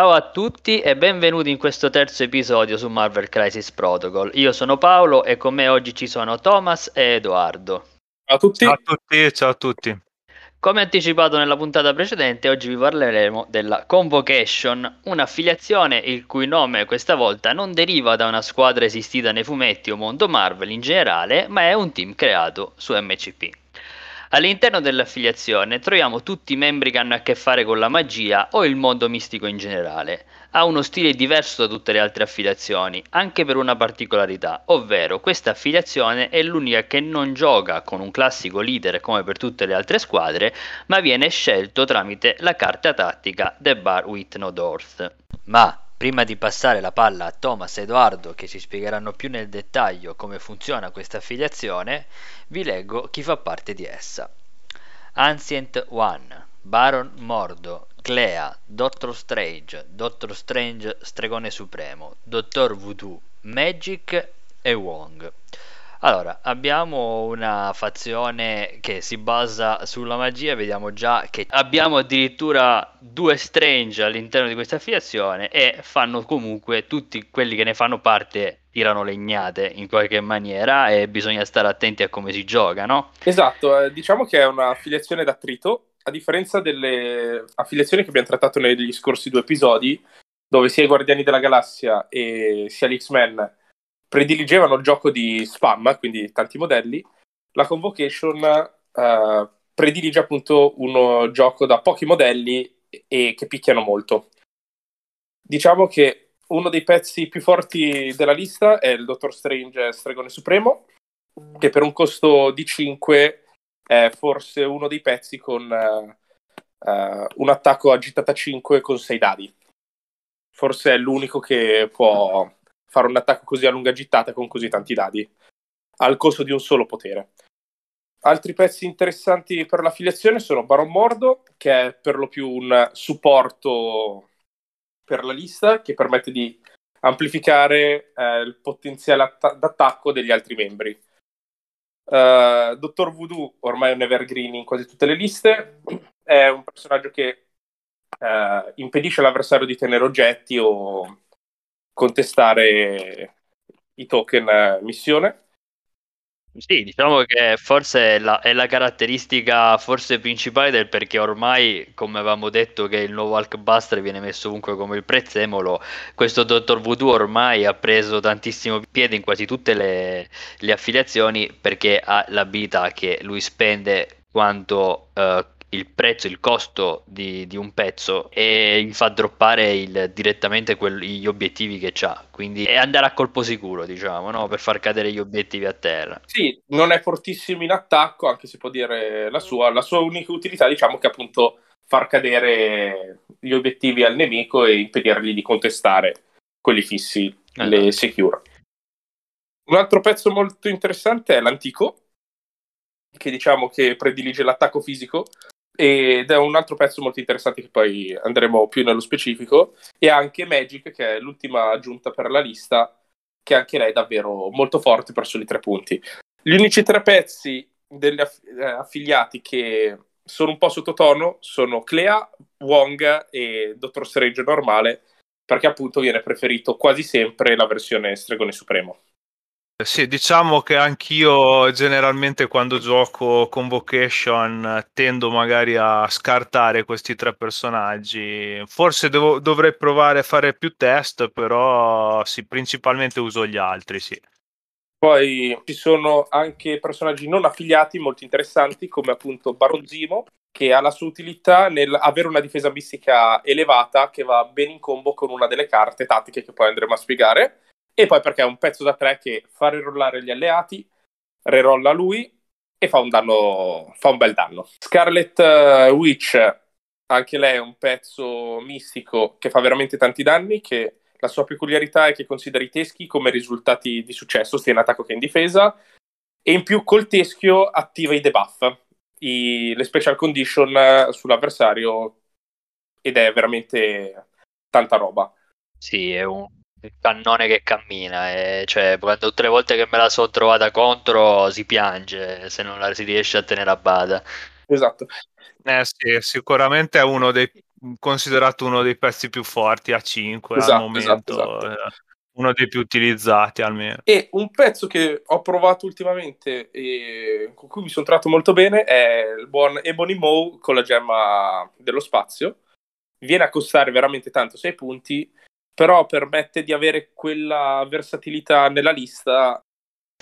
Ciao a tutti e benvenuti in questo terzo episodio su Marvel Crisis Protocol. Io sono Paolo e con me oggi ci sono Thomas e Edoardo. Ciao a tutti. Ciao a tutti, ciao a tutti. Come anticipato nella puntata precedente, oggi vi parleremo della Convocation, un'affiliazione il cui nome questa volta non deriva da una squadra esistita nei fumetti o mondo Marvel in generale, ma è un team creato su MCP. All'interno dell'affiliazione troviamo tutti i membri che hanno a che fare con la magia o il mondo mistico in generale. Ha uno stile diverso da tutte le altre affiliazioni, anche per una particolarità, ovvero questa affiliazione è l'unica che non gioca con un classico leader come per tutte le altre squadre, ma viene scelto tramite la carta tattica The Bar with No Doors. Ma Prima di passare la palla a Thomas e Edoardo che ci spiegheranno più nel dettaglio come funziona questa affiliazione, vi leggo chi fa parte di essa. Ancient One, Baron Mordo, Clea, Doctor Strange, Doctor Strange Stregone Supremo, Dottor Voodoo, Magic e Wong. Allora, abbiamo una fazione che si basa sulla magia, vediamo già che abbiamo addirittura due strange all'interno di questa affiliazione e fanno comunque tutti quelli che ne fanno parte tirano legnate in qualche maniera e bisogna stare attenti a come si gioca, no? Esatto, eh, diciamo che è un'affiliazione d'attrito, a differenza delle affiliazioni che abbiamo trattato negli scorsi due episodi, dove sia i Guardiani della Galassia e sia gli X-Men prediligevano il gioco di spam, quindi tanti modelli, la Convocation uh, predilige appunto un gioco da pochi modelli e che picchiano molto. Diciamo che uno dei pezzi più forti della lista è il Dottor Strange Stregone Supremo, che per un costo di 5 è forse uno dei pezzi con uh, uh, un attacco agitata 5 con 6 dadi. Forse è l'unico che può fare un attacco così a lunga gittata con così tanti dadi, al costo di un solo potere. Altri pezzi interessanti per l'affiliazione sono Baron Mordo, che è per lo più un supporto per la lista, che permette di amplificare eh, il potenziale att- d'attacco degli altri membri. Uh, Dottor Voodoo, ormai è un evergreen in quasi tutte le liste, è un personaggio che uh, impedisce all'avversario di tenere oggetti o contestare i token eh, missione. Sì, diciamo che forse è la, è la, caratteristica forse principale del perché ormai, come avevamo detto, che il nuovo Hulkbuster viene messo ovunque come il prezzemolo, questo Dottor Voodoo ormai ha preso tantissimo piede in quasi tutte le, le affiliazioni perché ha l'abilità che lui spende quanto uh, il prezzo, il costo di, di, un pezzo e gli fa droppare il, direttamente quel, gli obiettivi che ha. Quindi è andare a colpo sicuro, diciamo, no? per far cadere gli obiettivi a terra. Sì, non è fortissimo in attacco, anche se può dire la sua. La sua unica utilità, diciamo, che appunto far cadere gli obiettivi al nemico e impedirgli di contestare quelli fissi, eh. le esatto. secure. Un altro pezzo molto interessante è l'antico, che diciamo che predilige l'attacco fisico ed è un altro pezzo molto interessante che poi andremo più nello specifico. E anche Magic che è l'ultima aggiunta per la lista che anche lei è davvero molto forte per soli tre punti. Gli unici tre pezzi degli aff- eh, affiliati che sono un po' sottotono sono Clea, Wong e Dottor Strange normale perché appunto viene preferito quasi sempre la versione Stregone Supremo sì, diciamo che anch'io generalmente quando gioco Convocation tendo magari a scartare questi tre personaggi. Forse devo, dovrei provare a fare più test, però sì, principalmente uso gli altri, sì. Poi ci sono anche personaggi non affiliati molto interessanti, come appunto Baron Zimo, che ha la sua utilità nel avere una difesa mistica elevata che va ben in combo con una delle carte tattiche che poi andremo a spiegare e poi perché è un pezzo da tre che fa rerollare gli alleati, rerolla lui e fa un, danno, fa un bel danno. Scarlet uh, Witch, anche lei è un pezzo mistico che fa veramente tanti danni, che la sua peculiarità è che considera i teschi come risultati di successo, sia in attacco che in difesa, e in più col teschio attiva i debuff, i, le special condition sull'avversario, ed è veramente tanta roba. Sì, è un, il cannone che cammina e cioè quando tutte le volte che me la sono trovata contro si piange se non la si riesce a tenere a bada esatto eh sì, sicuramente è uno dei, considerato uno dei pezzi più forti a 5 Esatto, al momento, esatto, esatto. uno dei più utilizzati almeno. E un pezzo che ho provato ultimamente e con cui mi sono trovato molto bene è il buon Ebony Moe con la gemma dello spazio. Viene a costare veramente tanto 6 punti, però permette di avere quella versatilità nella lista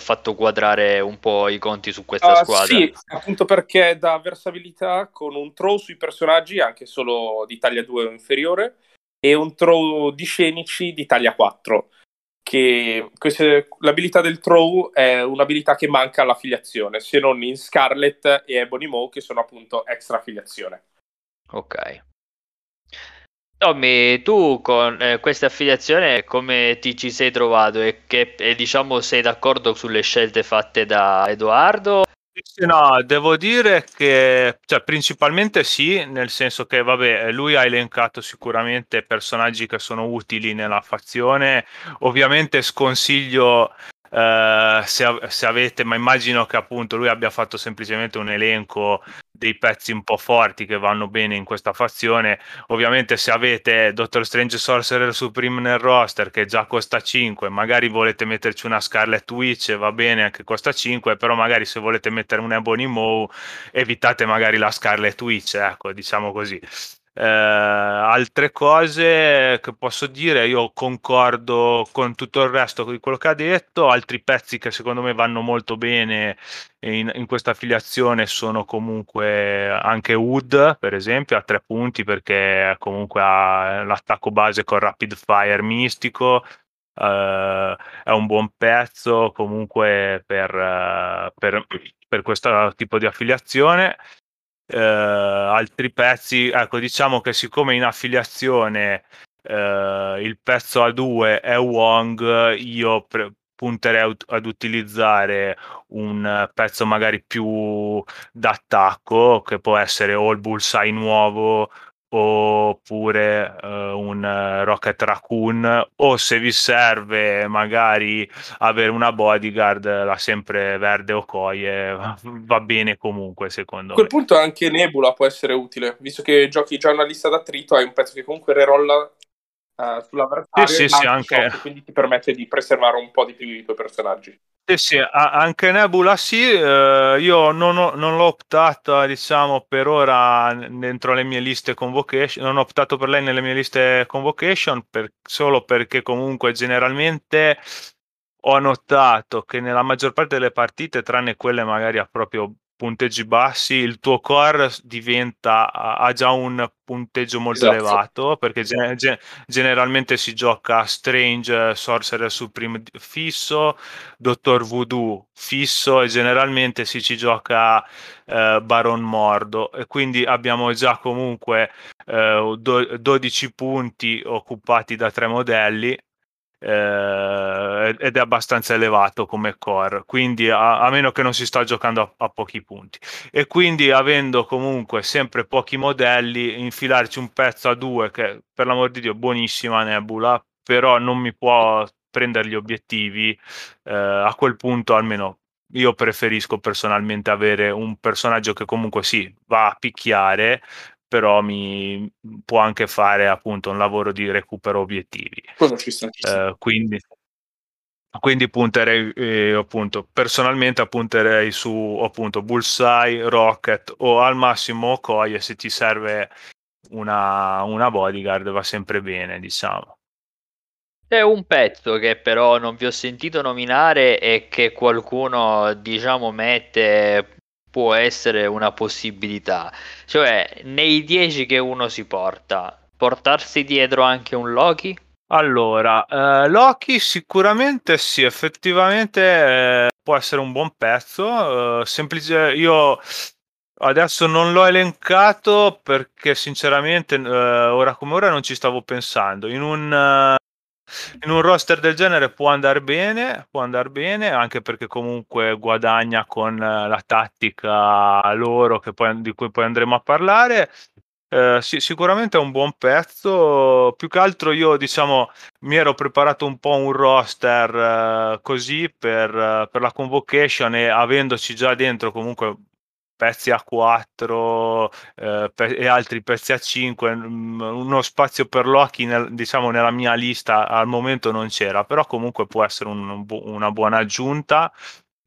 fatto quadrare un po' i conti su questa Uh, squadra. sì, appunto perché dà versabilità con un throw sui personaggi anche solo di taglia 2 o inferiore e un throw di scenici di taglia 4. Che queste- l'abilità del throw è un'abilità che manca all'affiliazione, se non in Scarlet e Ebony Maw, che sono appunto extra affiliazione. Ok. Tommy, tu con eh, questa affiliazione come ti ci sei trovato e, che, e diciamo sei d'accordo sulle scelte fatte da Edoardo? No, devo dire che cioè, principalmente sì, nel senso che vabbè, lui ha elencato sicuramente personaggi che sono utili nella fazione. Ovviamente sconsiglio eh, se, se avete, ma immagino che appunto lui abbia fatto semplicemente un elenco dei pezzi un po' forti che vanno bene in questa fazione. Ovviamente se avete Doctor Strange Sorcerer Supreme nel roster che già costa 5, magari volete metterci una Scarlet Witch, va bene che costa 5, però magari se volete mettere un Ebony Maw evitate magari la Scarlet Witch, ecco, diciamo così. Eh, altre cose che posso dire, io concordo con tutto il resto di quello che ha detto, altri pezzi che secondo me vanno molto bene in, in questa affiliazione sono comunque anche Wood, per esempio, a tre punti perché comunque ha l'attacco base con Rapid Fire mistico, eh, è un buon pezzo comunque per, eh, per, per questo tipo di affiliazione. Eh, altri pezzi, ecco, diciamo che siccome in affiliazione eh, il pezzo A2 è Wong, io pre- punterei ad, ad utilizzare un pezzo magari più d'attacco, che può essere o il Bullseye nuovo oppure eh, un eh, Rocket Raccoon o se vi serve magari avere una bodyguard la sempre verde o coie va bene comunque secondo A quel me. punto anche Nebula può essere utile, visto che giochi già una lista d'attrito, hai un pezzo che comunque rerolla uh, sull'avversario Sì, sì, sì, anche- quindi ti permette di preservare un po' di più i tuoi personaggi. Sì, sì, a- anche Nebula sì, eh, io non, ho- non l'ho optata, diciamo, per ora dentro le mie liste convocation, non ho optato per lei nelle mie liste convocation per- solo perché comunque generalmente ho notato che nella maggior parte delle partite, tranne quelle magari a proprio punteggi bassi, il tuo core diventa, ha già un punteggio molto Esatto. elevato perché gen- gen- generalmente si gioca Strange, Sorcerer Supreme fisso, Dottor Voodoo fisso e generalmente si ci gioca eh, Baron Mordo e quindi abbiamo già comunque eh, do- 12 punti occupati da tre modelli eh, ed è abbastanza elevato come core quindi a, a meno che non si sta giocando a, a pochi punti. E quindi avendo comunque sempre pochi modelli infilarci un pezzo a due che per l'amor di Dio buonissima Nebula però non mi può prendere gli obiettivi eh, a quel punto almeno io preferisco personalmente avere un personaggio che comunque sì va a picchiare però mi può anche fare appunto un lavoro di recupero obiettivi Quello ci sta. ci sta. eh, quindi, quindi punterei eh, appunto personalmente punterei su appunto Bullseye, Rocket o al massimo Okoye se ti serve una, una bodyguard va sempre bene diciamo C'è un pezzo che però non vi ho sentito nominare e che qualcuno diciamo mette può essere una possibilità. Cioè, nei 10 che uno si porta, portarsi dietro anche un Loki? Allora, eh, Loki sicuramente sì, effettivamente eh, può essere un buon pezzo. eh, semplice, io adesso non l'ho elencato perché sinceramente eh, ora come ora non ci stavo pensando. In un, eh, in un roster del genere può andare bene, può andare bene, anche perché comunque guadagna con eh, la tattica loro poi, di cui poi andremo a parlare. Eh, sì, sicuramente è un buon pezzo. Più che altro io, diciamo, mi ero preparato un po' un roster eh, così per, eh, per la convocation e avendoci già dentro comunque pezzi a 4 eh, pe- e altri pezzi a 5 mm, uno spazio per Loki nel, diciamo nella mia lista al momento non c'era però comunque può essere un, una buona aggiunta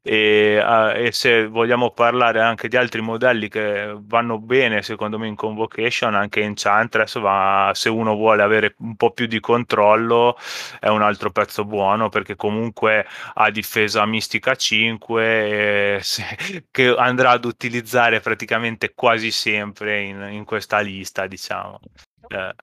e, uh, e, se vogliamo parlare anche di altri modelli che vanno bene secondo me in Convocation anche Enchantress va, se uno vuole avere un po' più di controllo è un altro pezzo buono perché comunque ha difesa mistica 5 se, che andrà ad utilizzare praticamente quasi sempre in, in questa lista diciamo eh.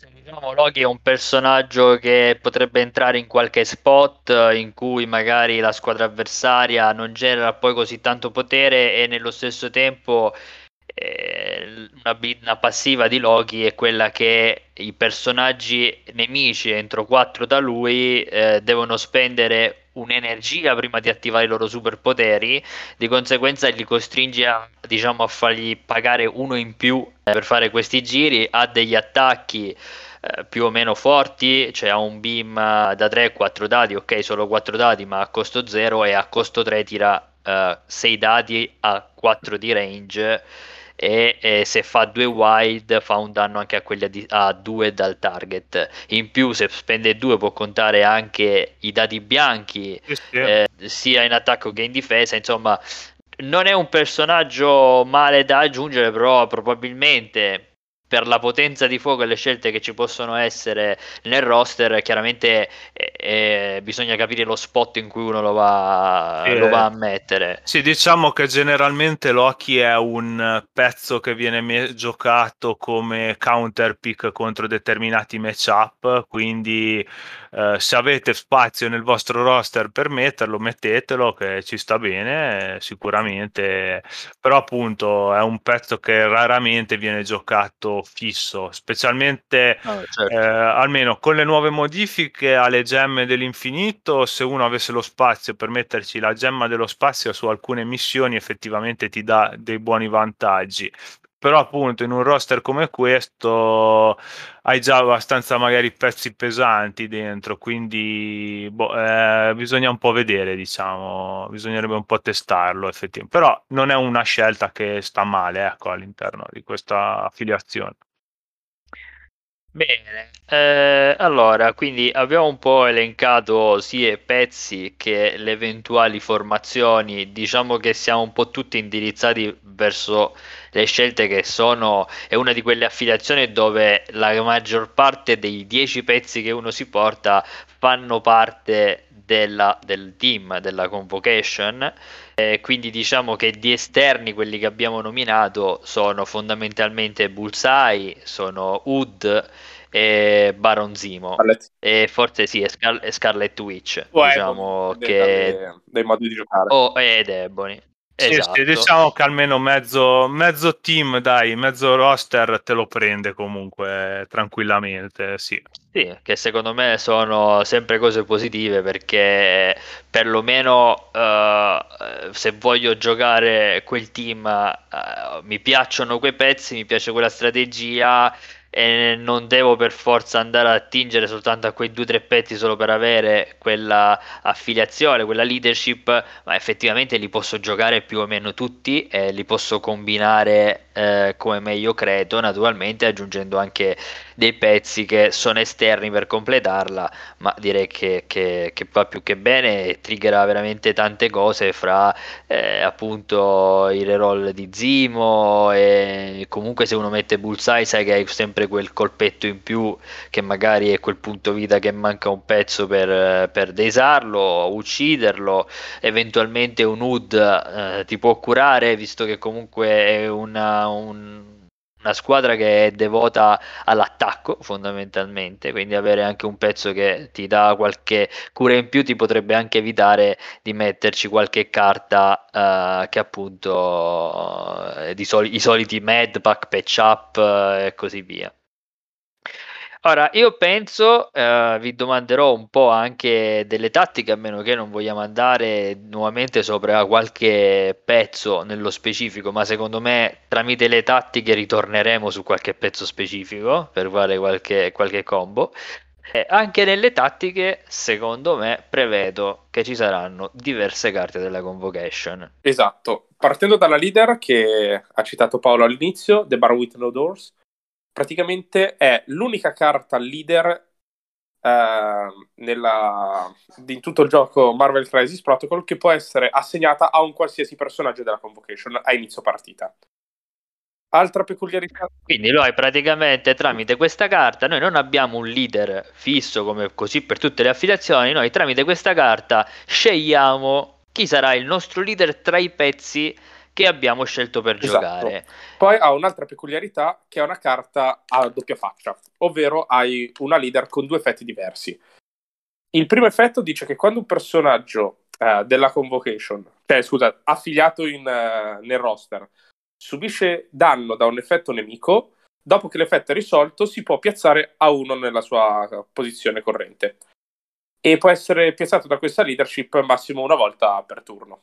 Diciamo, Loki è un personaggio che potrebbe entrare in qualche spot in cui magari la squadra avversaria non genera poi così tanto potere e nello stesso tempo eh, una, una, passiva di Loki è quella che i personaggi nemici entro 4 da lui eh, devono spendere un'energia prima di attivare i loro superpoteri, di conseguenza li costringe a, diciamo, a fargli pagare uno in più eh, per fare questi giri, ha degli attacchi eh, più o meno forti, cioè ha un beam da 3-4 dadi, ok solo 4 dadi ma a costo 0 e a costo 3 tira uh, 6 dadi a 4 di range e, e, se fa 2 wide fa un danno anche a quelli a 2 dal target. In più se spende 2 può contare anche i dadi bianchi sì, sì. Eh, sia in attacco che in difesa, insomma non è un personaggio male da aggiungere, però probabilmente per la potenza di fuoco e le scelte che ci possono essere nel roster, chiaramente eh, eh, bisogna capire lo spot in cui uno lo va, eh, lo va, a mettere. Sì, diciamo che generalmente Loki è un pezzo che viene me- giocato come counter pick contro determinati matchup, quindi eh, se avete spazio nel vostro roster per metterlo, mettetelo che ci sta bene, sicuramente, però appunto è un pezzo che raramente viene giocato fisso, specialmente oh, certo. eh, almeno con le nuove modifiche alle gemme dell'infinito, se uno avesse lo spazio per metterci la gemma dello spazio su alcune missioni effettivamente ti dà dei buoni vantaggi. Però appunto in un roster come questo hai già abbastanza magari pezzi pesanti dentro, quindi boh, eh, bisogna un po' vedere, diciamo, bisognerebbe un po' testarlo effettivamente. Però non è una scelta che sta male ecco, all'interno di questa affiliazione. Bene, eh, allora, quindi abbiamo un po' elencato sia i pezzi che le eventuali formazioni, diciamo che siamo un po' tutti indirizzati verso le scelte che sono, è una di quelle affiliazioni dove la maggior parte dei 10 pezzi che uno si porta fanno parte della, del team, della convocation. Eh, quindi diciamo che di esterni quelli che abbiamo nominato sono fondamentalmente Bullseye, sono Wood e Baron Zimo Scarlet. e forse sì è, Scar- Scarlet Witch oh, diciamo che dei, dei modi di giocare oh, ed Ebony esatto. sì, diciamo che almeno mezzo, mezzo team, dai, mezzo roster te lo prende comunque tranquillamente, sì. Sì, che secondo me sono sempre cose positive perché perlomeno uh, se voglio giocare quel team uh, mi piacciono quei pezzi, mi piace quella strategia e non devo per forza andare a attingere soltanto a quei due o tre pezzi solo per avere quella affiliazione, quella leadership, ma effettivamente li posso giocare più o meno tutti e li posso combinare eh, come meglio credo, naturalmente aggiungendo anche dei pezzi che sono esterni per completarla, ma direi che, che, che va più che bene e triggerà veramente tante cose fra eh, appunto i reroll di Zimo e comunque se uno mette Bullseye sai che hai sempre quel colpetto in più che magari è quel punto vita che manca un pezzo per, per desarlo, ucciderlo, eventualmente un UD eh, ti può curare visto che comunque è una un, una squadra che è devota all'attacco fondamentalmente, quindi avere anche un pezzo che ti dà qualche cura in più ti potrebbe anche evitare di metterci qualche carta uh, che appunto uh, soli- i soliti medpack, patch up uh, e così via. Ora, io penso, eh, vi domanderò un po' anche delle tattiche, a meno che non vogliamo andare nuovamente sopra qualche pezzo nello specifico, ma secondo me tramite le tattiche ritorneremo su qualche pezzo specifico per fare qualche, qualche combo. E anche nelle tattiche, secondo me, prevedo che ci saranno diverse carte della convocation. Esatto, partendo dalla leader che ha citato Paolo all'inizio, The Bar with No Doors, praticamente è l'unica carta leader eh, nella, in tutto il gioco Marvel Crisis Protocol che può essere assegnata a un qualsiasi personaggio della convocation a inizio partita. Altra peculiarità. Quindi noi praticamente tramite questa carta, noi non abbiamo un leader fisso come così per tutte le affiliazioni, noi tramite questa carta scegliamo chi sarà il nostro leader tra i pezzi che abbiamo scelto per esatto. giocare. Poi ha un'altra peculiarità che è una carta a doppia faccia, ovvero hai una leader con due effetti diversi. Il primo effetto dice che quando un personaggio uh, della convocation, cioè scusa, affiliato in, uh, nel roster, subisce danno da un effetto nemico, dopo che l'effetto è risolto si può piazzare a uno nella sua posizione corrente. E può essere piazzato da questa leadership massimo una volta per turno.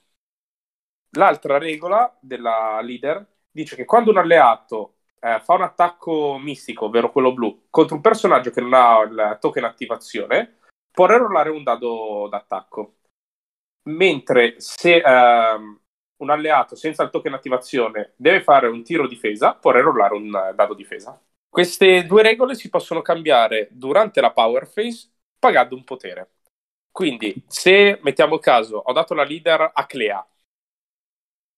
L'altra regola della leader dice che quando un alleato eh, fa un attacco mistico, ovvero quello blu, contro un personaggio che non ha il token attivazione, può rerollare un dado d'attacco. Mentre se ehm, un alleato senza il token attivazione deve fare un tiro difesa, può rerollare un dado difesa. Queste due regole si possono cambiare durante la power phase pagando un potere. Quindi, se mettiamo caso, ho dato la leader a Clea,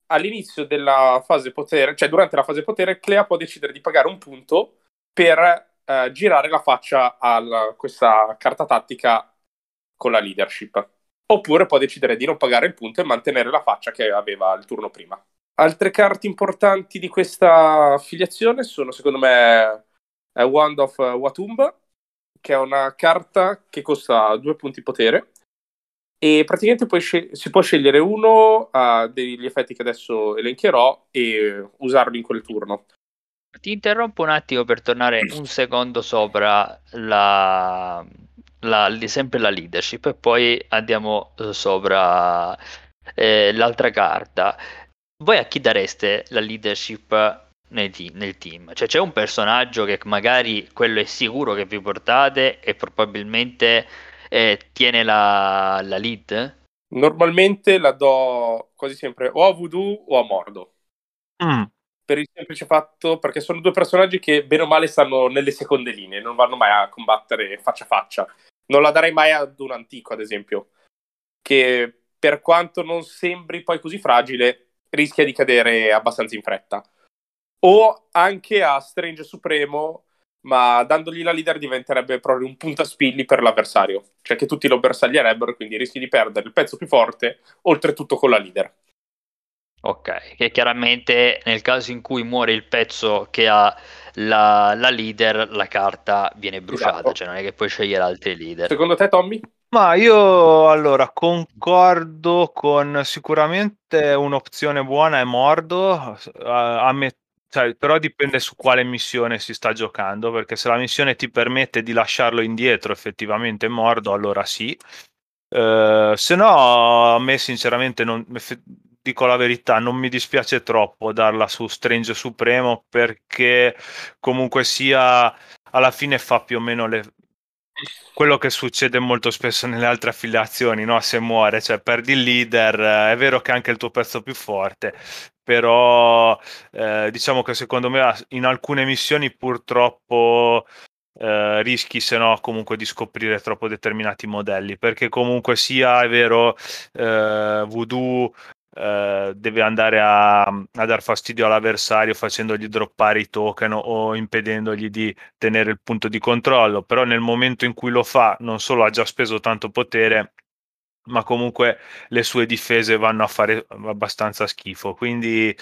all'inizio della fase potere, cioè durante la fase potere, Clea può decidere di pagare un punto per eh, girare la faccia a questa carta tattica con la leadership. Oppure può decidere di non pagare il punto e mantenere la faccia che aveva il turno prima. Altre carte importanti di questa affiliazione sono, secondo me, Wand of Watumba, che è una carta che costa due punti potere e praticamente scel- si può scegliere uno uh, degli effetti che adesso elencherò e usarlo in quel turno. Ti interrompo un attimo per tornare un secondo sopra la, la, sempre la leadership e poi andiamo eh, sopra eh, l'altra carta. Voi a chi dareste la leadership nel team, nel team? Cioè c'è un personaggio che magari quello è sicuro che vi portate e probabilmente eh, tiene la, la, lead? Normalmente la do quasi sempre o a Voodoo o a Mordo. Mm. Per il semplice fatto perché sono due personaggi che bene o male stanno nelle seconde linee, non vanno mai a combattere faccia a faccia. Non la darei mai ad un antico, ad esempio, che per quanto non sembri poi così fragile, rischia di cadere abbastanza in fretta. O anche a Strange Supremo ma dandogli la leader diventerebbe proprio un puntaspilli per l'avversario, cioè che tutti lo bersaglierebbero, quindi rischi di perdere il pezzo più forte, oltretutto con la leader. Ok, che chiaramente nel caso in cui muore il pezzo che ha la, la leader, la carta viene bruciata, esatto. cioè non è che puoi scegliere altri leader. Secondo te, Tommy? Ma io allora concordo con sicuramente un'opzione buona è Mordo, a, a me cioè, però dipende su quale missione si sta giocando, perché se la missione ti permette di lasciarlo indietro effettivamente mordo, allora sì. Uh, se no, a me sinceramente non, dico la verità, non mi dispiace troppo darla su Strange Supremo perché comunque sia alla fine fa più o meno le, quello che succede molto spesso nelle altre affiliazioni, no? se muore, cioè perdi il leader, è vero che è anche il tuo pezzo più forte, però eh, diciamo che secondo me in alcune missioni purtroppo eh, rischi se no comunque di scoprire troppo determinati modelli perché comunque sia è vero eh, voodoo eh, deve andare a, a, dar fastidio all'avversario facendogli droppare i token o impedendogli di tenere il punto di controllo però nel momento in cui lo fa non solo ha già speso tanto potere ma comunque le sue difese vanno a fare abbastanza schifo, quindi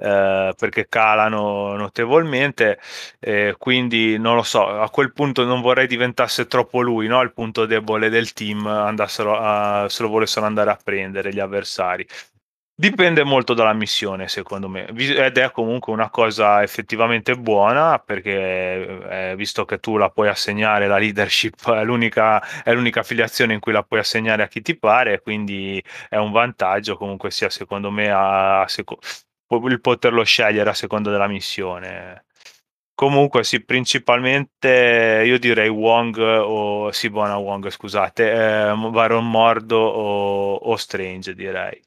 eh, perché calano notevolmente, eh, quindi non lo so, a quel punto non vorrei diventasse troppo lui, no? il punto debole del team, andassero a, se lo volessero andare a prendere gli avversari. Dipende molto dalla missione, secondo me, ed è comunque una cosa effettivamente buona perché eh, visto che tu la puoi assegnare, la leadership è l'unica, è l'unica affiliazione in cui la puoi assegnare a chi ti pare, quindi è un vantaggio. Comunque sia secondo me a, a seco- il poterlo scegliere a seconda della missione. Comunque sì, principalmente io direi Wong o sì, buona Wong, scusate, eh, Baron Mordo o, o Strange direi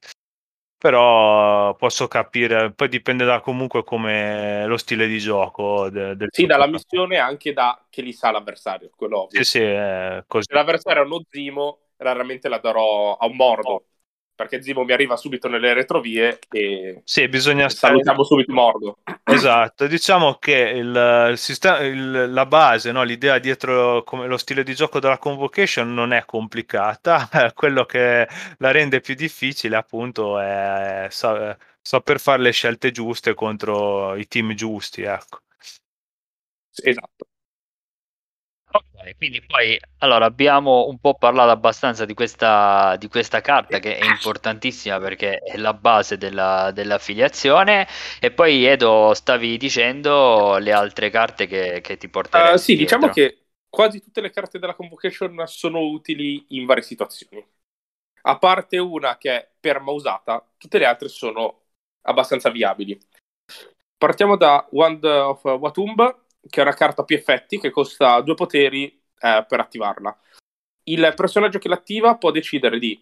però posso capire, poi dipende da comunque come lo stile di gioco de, del Sì, dalla missione anche da che li sa l'avversario, quello ovvio. Sì, sì, è così. Se l'avversario è uno Zimo, raramente la darò a un mordo, perché Zimo mi arriva subito nelle retrovie e sì, bisogna stare... salutiamo subito mordo. Esatto, diciamo che il, il sistema, il, la base, no? l'idea dietro come lo stile di gioco della convocation non è complicata, quello che la rende più difficile appunto è saper fare le scelte giuste contro i team giusti, ecco. Esatto. Quindi poi allora abbiamo un po' parlato abbastanza di questa, di questa carta che è importantissima perché è la base della, dell'affiliazione e poi Edo stavi dicendo le altre carte che, che ti porterei. Uh, sì, dietro. diciamo che quasi tutte le carte della convocation sono utili in varie situazioni. A parte una che è perma usata, tutte le altre sono abbastanza viabili. Partiamo da Wand of Watumba, che è una carta a più effetti che costa due poteri eh, per attivarla. Il personaggio che l'attiva può decidere di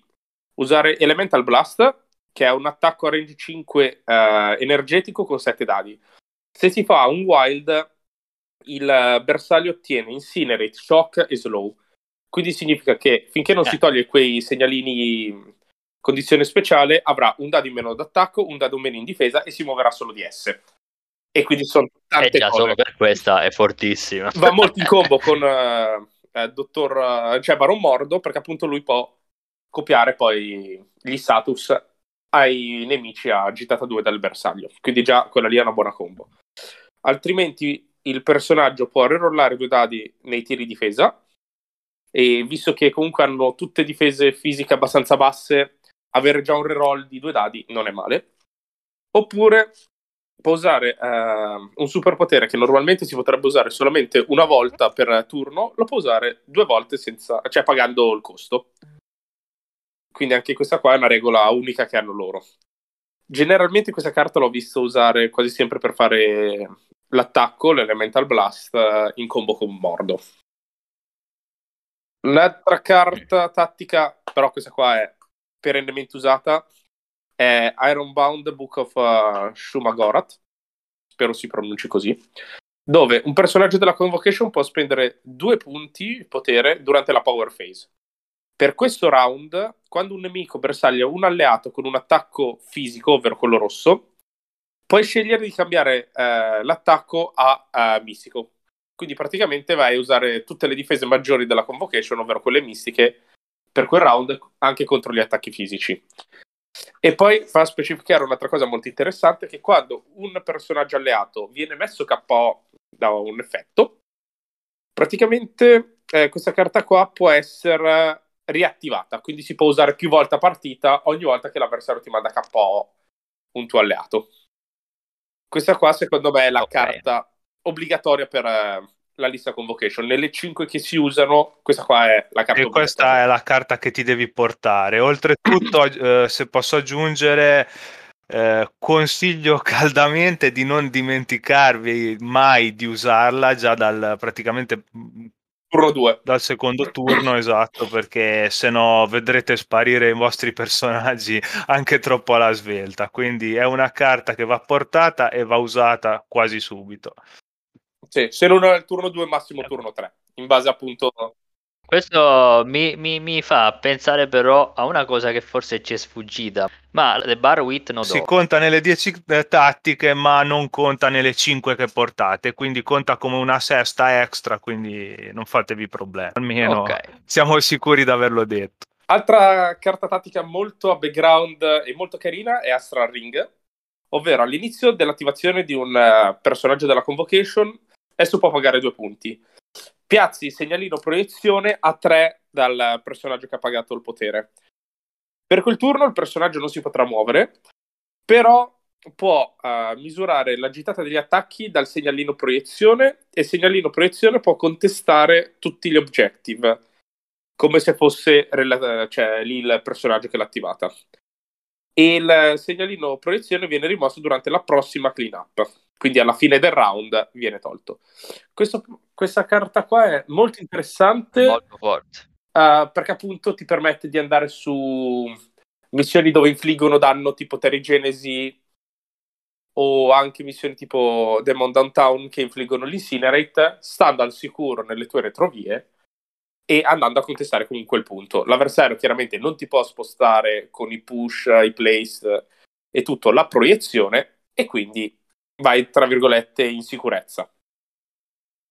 usare Elemental Blast, che è un attacco a range 5 eh, energetico con 7 dadi. Se si fa un wild, il bersaglio ottiene Incinerate, Shock e Slow. Quindi significa che finché non eh. si toglie quei segnalini condizione speciale, avrà un dado in meno d'attacco, un dado in meno in difesa e si muoverà solo di S e quindi sono tante eh già, cose. solo per questa è fortissima. Va molto in combo con uh, eh, dottor, uh, cioè Baron Mordo, perché appunto lui può copiare poi gli status ai nemici a gittata 2 dal bersaglio. Quindi già quella lì è una buona combo. Altrimenti il personaggio può rerollare due dadi nei tiri difesa e visto che comunque hanno tutte difese fisiche abbastanza basse, avere già un reroll di due dadi non è male. Oppure può usare uh, un superpotere che normalmente si potrebbe usare solamente una volta per turno, lo può usare due volte senza, cioè pagando il costo. Quindi anche questa qua è una regola unica che hanno loro. Generalmente questa carta l'ho visto usare quasi sempre per fare l'attacco, l'Elemental Blast, in combo con Mordo. Un'altra carta tattica, però questa qua è perennemente usata, è Ironbound Book of uh, Shumagorat, spero si pronunci così, dove un personaggio della Convocation può spendere due punti potere durante la Power Phase. Per questo round, quando un nemico bersaglia un alleato con un attacco fisico, ovvero quello rosso, puoi scegliere di cambiare eh, l'attacco a, a mistico. Quindi praticamente vai a usare tutte le difese maggiori della Convocation, ovvero quelle mistiche, per quel round anche contro gli attacchi fisici. E poi fa specificare un'altra cosa molto interessante, che quando un personaggio alleato viene messo KO da un effetto, praticamente eh, questa carta qua può essere riattivata, quindi si può usare più volte a partita ogni volta che l'avversario ti manda KO un tuo alleato. Questa qua secondo me è la okay. carta obbligatoria per, eh, la lista convocation. Nelle 5 che si usano, questa qua è la carta. E questa è la carta che ti devi portare. Oltretutto, eh, se posso aggiungere, eh, consiglio caldamente di non dimenticarvi mai di usarla già dal praticamente turno 2 dal secondo turno esatto perché se no vedrete sparire i vostri personaggi anche troppo alla svelta quindi è una carta che va portata e va usata quasi subito sì, se non è il turno 2, massimo turno 3, in base appunto questo mi, mi, mi, fa pensare però a una cosa che forse ci è sfuggita, ma le bar wit non Si conta nelle 10 eh, tattiche, ma non conta nelle 5 che portate, quindi conta come una sesta extra, quindi non fatevi problemi, almeno okay. siamo sicuri di averlo detto. Altra carta tattica molto a background e molto carina è Astral Ring, ovvero all'inizio dell'attivazione di un uh, personaggio della Convocation Adesso può pagare due punti. Piazzi il segnalino proiezione a tre dal personaggio che ha pagato il potere. Per quel turno il personaggio non si potrà muovere, però può uh, misurare la gittata degli attacchi dal segnalino proiezione e il segnalino proiezione può contestare tutti gli objective come se fosse rela- cioè, lì il personaggio che l'ha attivata. E il segnalino proiezione viene rimosso durante la prossima clean up. Quindi alla fine del round viene tolto. Questo, questa carta qua è molto interessante. Molto forte. Uh, perché appunto ti permette di andare su missioni dove infliggono danno tipo Terrigenesi o anche missioni tipo Demon Downtown che infliggono l'Incinerate, stando al sicuro nelle tue retrovie e andando a contestare comunque il punto. L'avversario chiaramente non ti può spostare con i push, i place e tutto la proiezione e quindi vai tra virgolette in sicurezza.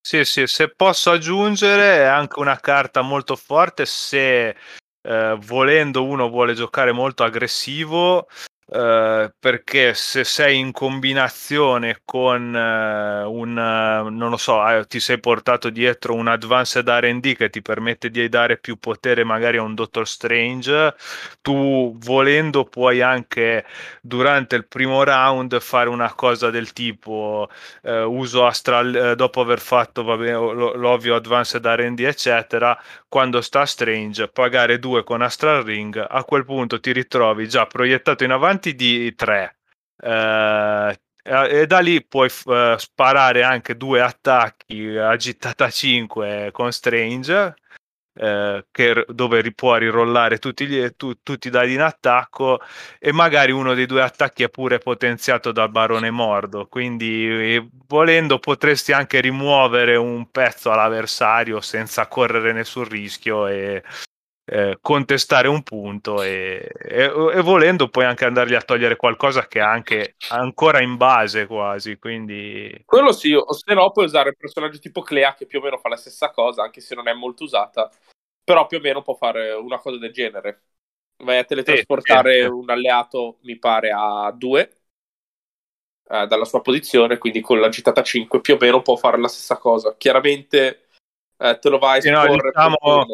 Sì, sì, se posso aggiungere è anche una carta molto forte se eh, volendo uno vuole giocare molto aggressivo Uh, perché se sei in combinazione con uh, un uh, non lo so, ti sei portato dietro un advanced RD che ti permette di dare più potere magari a un Doctor Strange, tu volendo puoi anche durante il primo round fare una cosa del tipo uso astral dopo aver fatto vabbè, l'ovvio advanced RD eccetera, quando sta Strange pagare due con Astral Ring, a quel punto ti ritrovi già proiettato in avanti avanti di 3. Eh, e da lì puoi uh, sparare anche due attacchi agitata 5 con Strange eh, che, dove può rirollare tutti, gli, tu, tutti i dadi in attacco e magari uno dei due attacchi è pure potenziato dal barone mordo quindi volendo potresti anche rimuovere un pezzo all'avversario senza correre nessun rischio e eh, contestare un punto e, e, e, volendo poi anche andargli a togliere qualcosa che è anche ancora in base quasi quindi quello sì o se no puoi usare il personaggio tipo Clea che più o meno fa la stessa cosa anche se non è molto usata però più o meno può fare una cosa del genere. Vai a teletrasportare sì, sì. un alleato mi pare a 2 eh, dalla sua posizione quindi con la gittata 5 più o meno può fare la stessa cosa. Chiaramente eh, te lo vai a esporre sì, no, diciamo,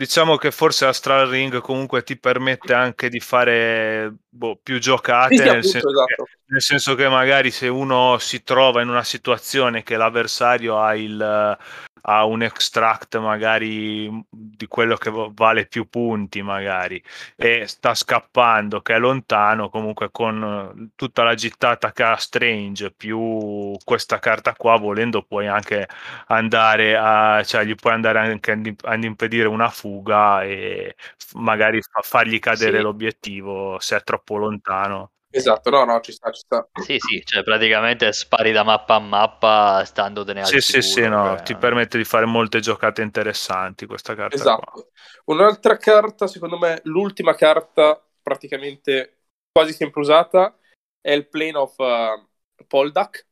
Diciamo che forse Astral Ring comunque ti permette anche di fare boh, più giocate, sì, nel, appunto, senso esatto. che, nel, senso che, magari se uno si trova in una situazione che l'avversario ha il, ha un extract magari di quello che vale più punti magari e sta scappando che è lontano comunque con tutta la gittata che ha Strange più questa carta qua volendo puoi anche andare a cioè gli puoi andare anche ad impedire una fuga e magari fargli cadere sì. l'obiettivo se è troppo lontano Esatto, no, no, ci sta, ci sta. Sì, sì, cioè praticamente spari da mappa a mappa standotene al Sì, sicuro, sì, sì, no, ti permette di fare molte giocate interessanti questa carta Esatto. Qua. Un'altra carta, secondo me, l'ultima carta praticamente quasi sempre usata è il Plane of uh, Poldak,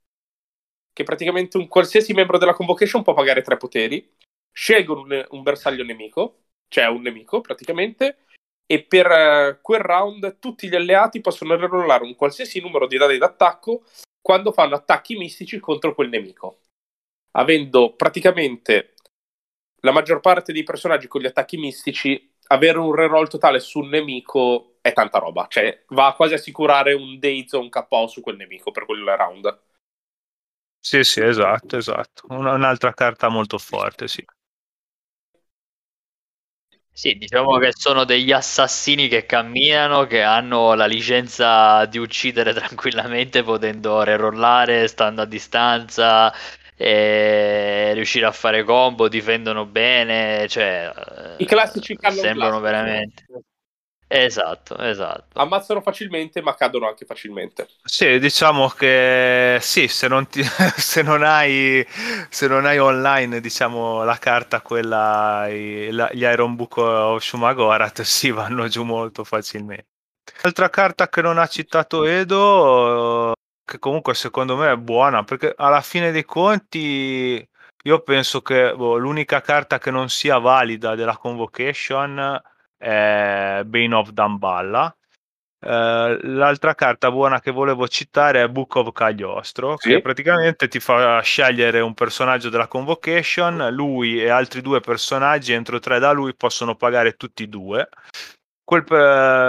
che praticamente un qualsiasi membro della Convocation può pagare tre poteri, scelgono un, un bersaglio nemico, cioè un nemico praticamente, e per uh, quel round tutti gli alleati possono rerollare un qualsiasi numero di dadi d'attacco quando fanno attacchi mistici contro quel nemico, avendo praticamente la maggior parte dei personaggi con gli attacchi mistici, avere un reroll totale sul nemico è tanta roba, cioè va a quasi assicurare un daze o un KO su quel nemico per quel round. Sì, sì, esatto, esatto. Un'altra carta molto forte, sì. Sì, diciamo che sono degli assassini che camminano, che hanno la licenza di uccidere tranquillamente, potendo rerollare, stando a distanza, riuscire a fare combo, difendono bene, cioè... I classici sembrano veramente... Esatto, esatto. Ammazzano facilmente, ma cadono anche facilmente. Sì, diciamo che sì, se non, ti, se non, hai, se non hai online, diciamo, la carta, quella, gli Iron Book of Shumagorat, si vanno giù molto facilmente. Altra carta che non ha citato Edo, che comunque secondo me è buona, perché alla fine dei conti io penso che boh, l'unica carta che non sia valida della Convocation è Bane of Damballa. Uh, l'altra carta buona che volevo citare è Book of Cagliostro, sì. che praticamente ti fa scegliere un personaggio della Convocation, lui e altri due personaggi entro tre da lui possono pagare tutti e due. Quel,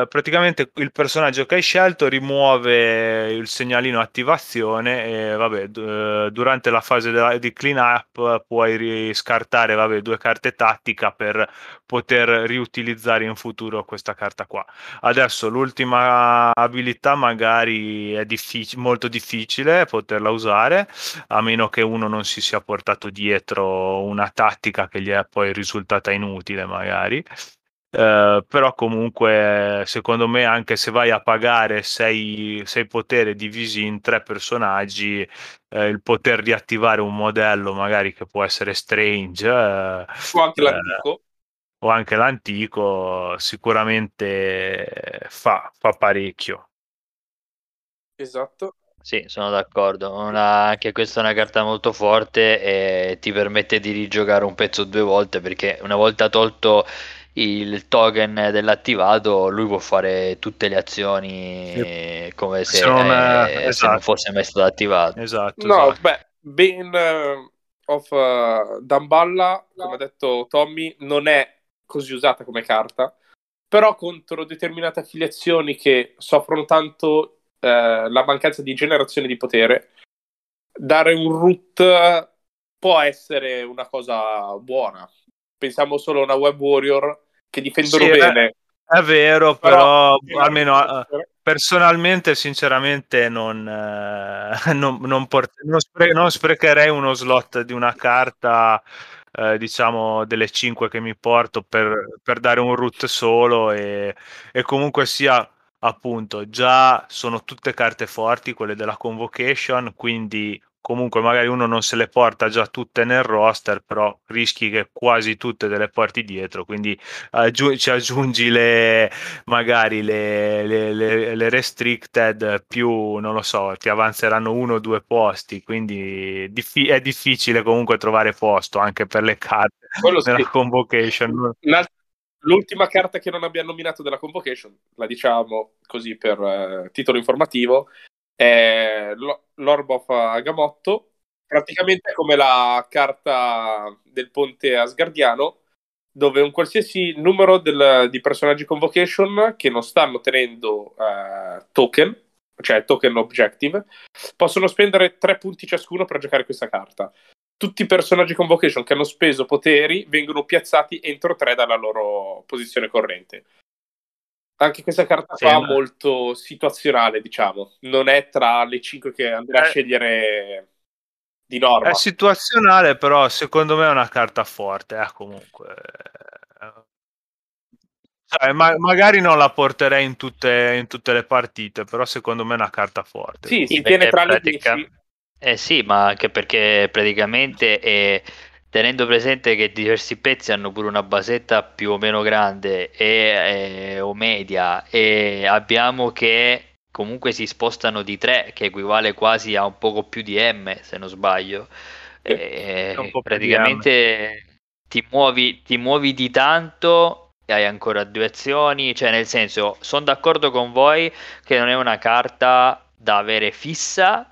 praticamente il personaggio che hai scelto rimuove il segnalino attivazione e vabbè, d- durante la fase della, di clean up puoi riscartare vabbè, due carte tattica per poter riutilizzare in futuro questa carta qua. Adesso l'ultima abilità magari è diffic- molto difficile poterla usare a meno che uno non si sia portato dietro una tattica che gli è poi risultata inutile magari Uh, però comunque secondo me anche se vai a pagare sei, sei poteri divisi in tre personaggi eh, il poter riattivare un modello magari che può essere strange eh, o anche l'antico. o anche l'antico sicuramente fa, fa parecchio. Esatto. Sì, sono d'accordo. Una, anche questa è una carta molto forte e ti permette di rigiocare un pezzo due volte perché una volta tolto il token dell'attivato, lui può fare tutte le azioni sì. come se, se, non, è, esatto. se, non, fosse mai stato attivato. Esatto. No, esatto. beh, Bane of uh, Damballa, come ha detto Tommy, non è così usata come carta, però contro determinate affiliazioni che soffrono tanto eh, la mancanza di generazione di potere, dare un root può essere una cosa buona. Pensiamo solo a una web warrior che difendono sì, bene. È, vero, però, però almeno uh, personalmente, sinceramente, non, uh, non, non, port- non, spre- non, sprecherei uno slot di una carta. Uh, diciamo delle 5 che mi porto per, per dare un root solo e, e comunque sia appunto già sono tutte carte forti quelle della convocation quindi comunque magari uno non se le porta già tutte nel roster, però rischi che quasi tutte te le porti dietro, quindi aggi- ci aggiungi le magari le, le, le, le, restricted più, non lo so, ti avanzeranno uno o due posti, quindi diffi- è difficile comunque trovare posto anche per le carte Quello nella sì. convocation. L'ultima carta che non abbiamo nominato della convocation, la diciamo così per eh, titolo informativo, è l'Orb of Agamotto, praticamente come la carta del ponte asgardiano, dove un qualsiasi numero del, di personaggi convocation che non stanno tenendo uh, token, cioè token objective, possono spendere tre punti ciascuno per giocare questa carta. Tutti i personaggi convocation che hanno speso poteri vengono piazzati entro tre dalla loro posizione corrente. Anche questa carta qua è molto situazionale, diciamo. Non è tra le 5 che andrà a eh. scegliere di norma. È situazionale, però secondo me è una carta forte, eh, comunque. Cioè, ma- magari non la porterei in tutte, in tutte, le partite, però secondo me è una carta forte. Sì, si tiene tra le 10. Eh sì, ma anche perché praticamente è tenendo presente che diversi pezzi hanno pure una basetta più o meno grande e, eh, o media e abbiamo che comunque si spostano di 3 che equivale quasi a un poco più di M se non sbaglio. E, praticamente ti muovi, ti muovi di tanto e hai ancora due azioni cioè nel senso sono d'accordo con voi che non è una carta da avere fissa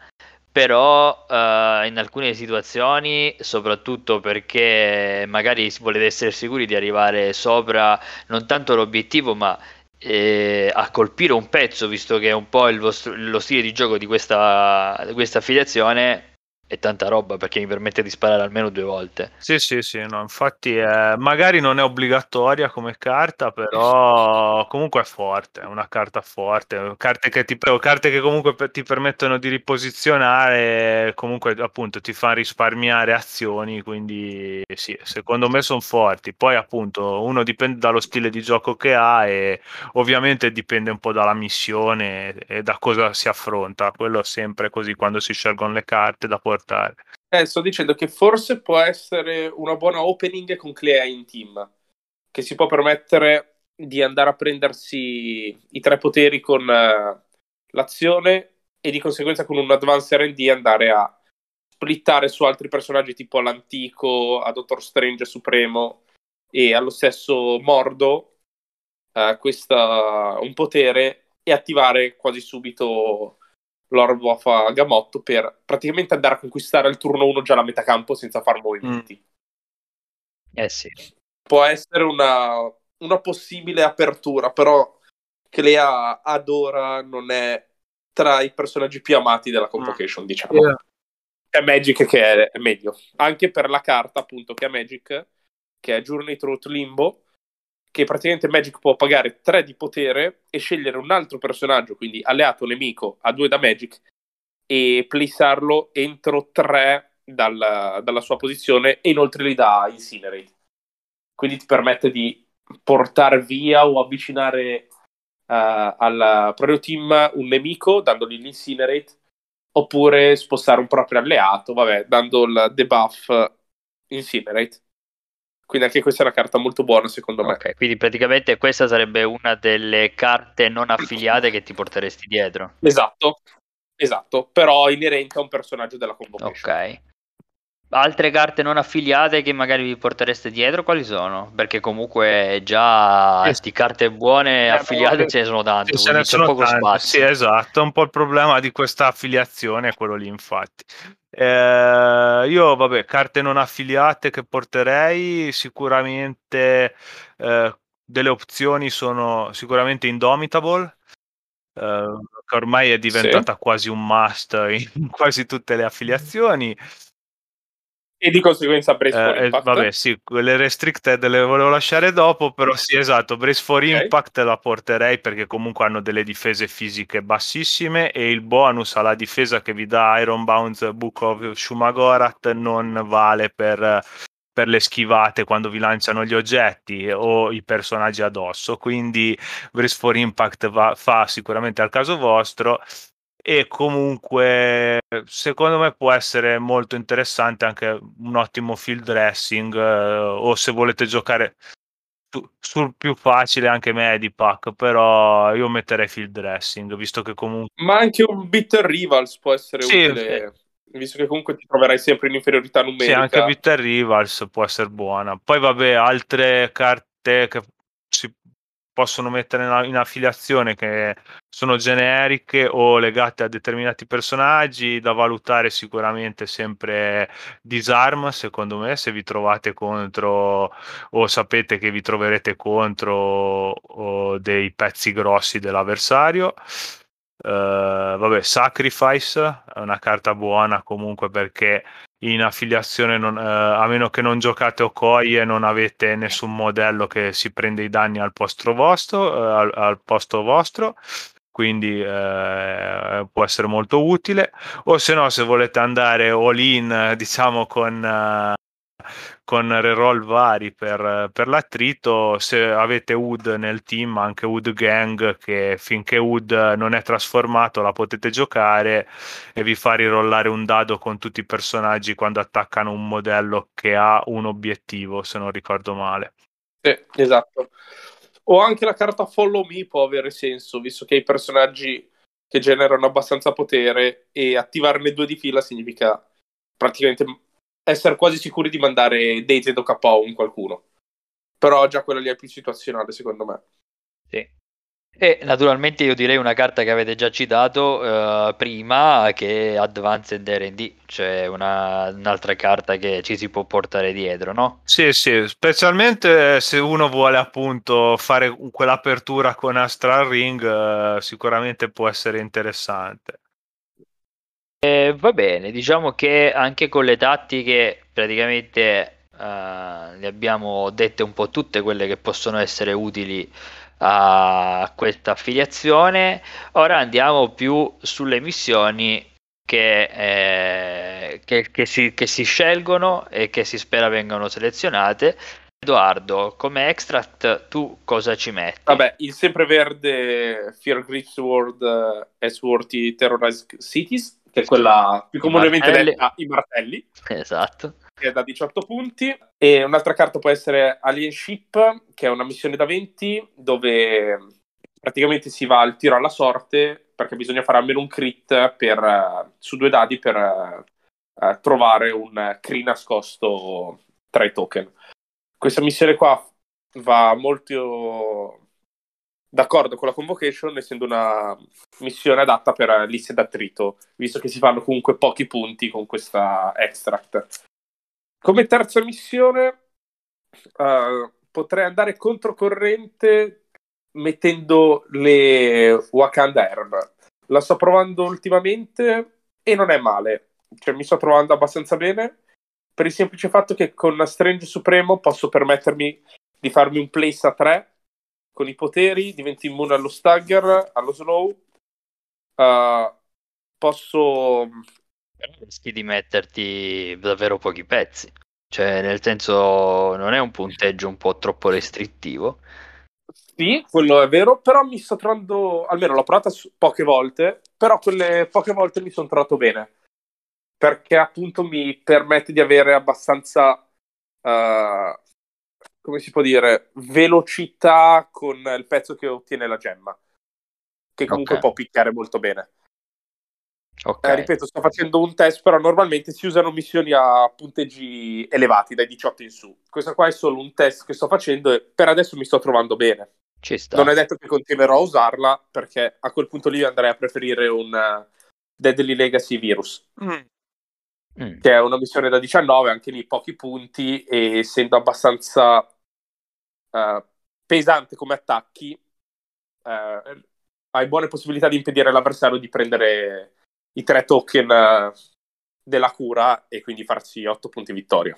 però uh, in alcune situazioni, soprattutto perché magari volete essere sicuri di arrivare sopra non tanto l'obiettivo, ma eh, a colpire un pezzo, visto che è un po' vostro, lo stile di gioco di questa, di questa affiliazione, è tanta roba perché mi permette di sparare almeno due volte. Sì, sì, sì, no, infatti eh, magari non è obbligatoria come carta, però comunque è forte, è una carta forte, carte che, ti, carte che comunque ti permettono di riposizionare, comunque appunto ti fanno risparmiare azioni, quindi sì, secondo me sono forti. Poi appunto uno dipende dallo stile di gioco che ha e ovviamente dipende un po' dalla missione e da cosa si affronta, quello sempre così quando si scelgono le carte da portare portare. Eh, sto dicendo che forse può essere una buona opening con Clea in team, che si può permettere di andare a prendersi i tre poteri con uh, l'azione e di conseguenza con un advance RD andare a splittare su altri personaggi tipo l'antico, a Doctor Strange Supremo e allo stesso Mordo uh, questa, un potere e attivare quasi subito Lord of Gamotto per praticamente andare a conquistare al turno 1 già la metà campo senza far movimenti. Mm. Eh sì. Può essere una, una possibile apertura, però che lei ha, ad ora non è tra i personaggi più amati della Convocation, mm. diciamo. Yeah. È Magic che è, è meglio. Anche per la carta, appunto, che è Magic, che è Journey Through Limbo, che praticamente Magic può pagare 3 di potere e scegliere un altro personaggio, quindi alleato o nemico, a 2 da Magic, e placearlo entro 3 dalla, dalla sua posizione e inoltre li dà Incinerate. Quindi ti permette di portare via o avvicinare uh, al proprio team un nemico dandogli l'incinerate oppure spostare un proprio alleato, vabbè, dando il debuff incinerate. Quindi anche questa è una carta molto buona secondo me. Ok, quindi praticamente questa sarebbe una delle carte non affiliate che ti porteresti dietro. Esatto, esatto, però inerente a un personaggio della convocation. Ok. Altre carte non affiliate che magari vi portereste dietro, quali sono? Perché comunque già di carte buone eh, affiliate ce ne sono tante, ce ne sono poco tante. spazio. Sì, esatto, un po' il problema di questa affiliazione è quello lì, infatti. Eh, io, vabbè, carte non affiliate che porterei, sicuramente eh, delle opzioni sono sicuramente Indomitable, eh, che ormai è diventata sì. quasi un must in quasi tutte le affiliazioni. E di conseguenza Brace for eh, eh, Impact. vabbè, sì, quelle restricted le volevo lasciare dopo, però sì, esatto, Brace for okay. Impact la porterei perché comunque hanno delle difese fisiche bassissime e il bonus alla difesa che vi dà Iron Bounds Book of Shumagorat non vale per, per le schivate quando vi lanciano gli oggetti o i personaggi addosso, quindi Brace for Impact va, fa sicuramente al caso vostro e comunque secondo me può essere molto interessante anche un ottimo field dressing eh, o se volete giocare su, sul più facile anche Medipack però io metterei field dressing visto che comunque ma anche un Bitter Rivals può essere sì, utile sì. visto che comunque ti troverai sempre in inferiorità numerica sì anche Bitter Rivals può essere buona poi vabbè altre carte che possono mettere in, affiliazione che sono generiche o legate a determinati personaggi da valutare sicuramente sempre disarm secondo me se vi trovate contro o sapete che vi troverete contro dei pezzi grossi dell'avversario. Uh, vabbè, Sacrifice è una carta buona comunque perché in affiliazione, non, uh, a meno che non giocate Okoi e non avete nessun modello che si prende i danni al posto vostro, uh, al, al, posto vostro. Quindi può essere molto utile. O se no se volete andare all in diciamo con con reroll vari per, per l'attrito. Se avete Wood nel team, anche Wood Gang, che finché Wood non è trasformato la potete giocare e vi fa rirollare un dado con tutti i personaggi quando attaccano un modello che ha un obiettivo, se non ricordo male. Sì, esatto. O anche la carta Follow Me può avere senso, visto che i personaggi che generano abbastanza potere e attivarne due di fila significa praticamente essere quasi sicuri di mandare Dated o KO in qualcuno. Però già quella lì è più situazionale, secondo me. Sì. E naturalmente io direi una carta che avete già citato uh, prima, che è Advanced RD, cioè una, un'altra carta che ci si può portare dietro, no? Sì, sì, specialmente se uno vuole appunto fare quell'apertura con Astral Ring, uh, sicuramente può essere interessante. Eh, va bene, diciamo che anche con le tattiche praticamente uh, le abbiamo dette un po' tutte quelle che possono essere utili a questa affiliazione. Ora andiamo più sulle missioni che, eh, che, che, si, che si scelgono e che si spera vengano selezionate. Edoardo, come extract tu cosa ci metti? Vabbè, il sempreverde Fear Grips World uh, eh, S-Worthy Terrorized Cities che è quella più comunemente detta i martelli. Esatto. Che è da 18 punti. E un'altra carta può essere Alien Ship, che è una missione da 20, dove praticamente si va al tiro alla sorte, perché bisogna fare almeno un crit per, su due dadi per uh, trovare un Kree nascosto tra i token. Questa missione qua va molto d'accordo con la convocation, essendo una missione adatta per liste d'attrito, visto che si fanno comunque pochi punti con questa extract. Come terza missione uh, potrei andare controcorrente mettendo le Wakanda Herb. La sto provando ultimamente e non è male. Cioè, mi sto trovando abbastanza bene. Per il semplice fatto che con Strange Supremo posso permettermi di farmi un place a 3 con i poteri, diventi immune allo stagger, allo slow. Uh, posso. Rischi di metterti davvero pochi pezzi. Cioè, nel senso, non è un punteggio un po' troppo restrittivo. Sì, quello è vero, però mi sto trovando, almeno l'ho provata poche volte, però quelle poche volte mi sono trovato bene, perché appunto mi permette di avere abbastanza, uh, come si può dire, velocità con il pezzo che ottiene la gemma, che comunque okay. può picchiare molto bene. Okay. Eh, ripeto, sto facendo un test, però normalmente si usano missioni a punteggi elevati, dai 18 in su. Questo qua è solo un test che sto facendo e per adesso mi sto trovando bene. Non è detto che continuerò a usarla, perché a quel punto lì andrei a preferire un uh, Deadly Legacy Virus. Mm. Mm. Che è una missione da 19, anche lì pochi punti, e essendo abbastanza uh, pesante come attacchi, uh, hai buone possibilità di impedire all'avversario di prendere i tre token eh, della cura e quindi farsi 8 punti vittoria.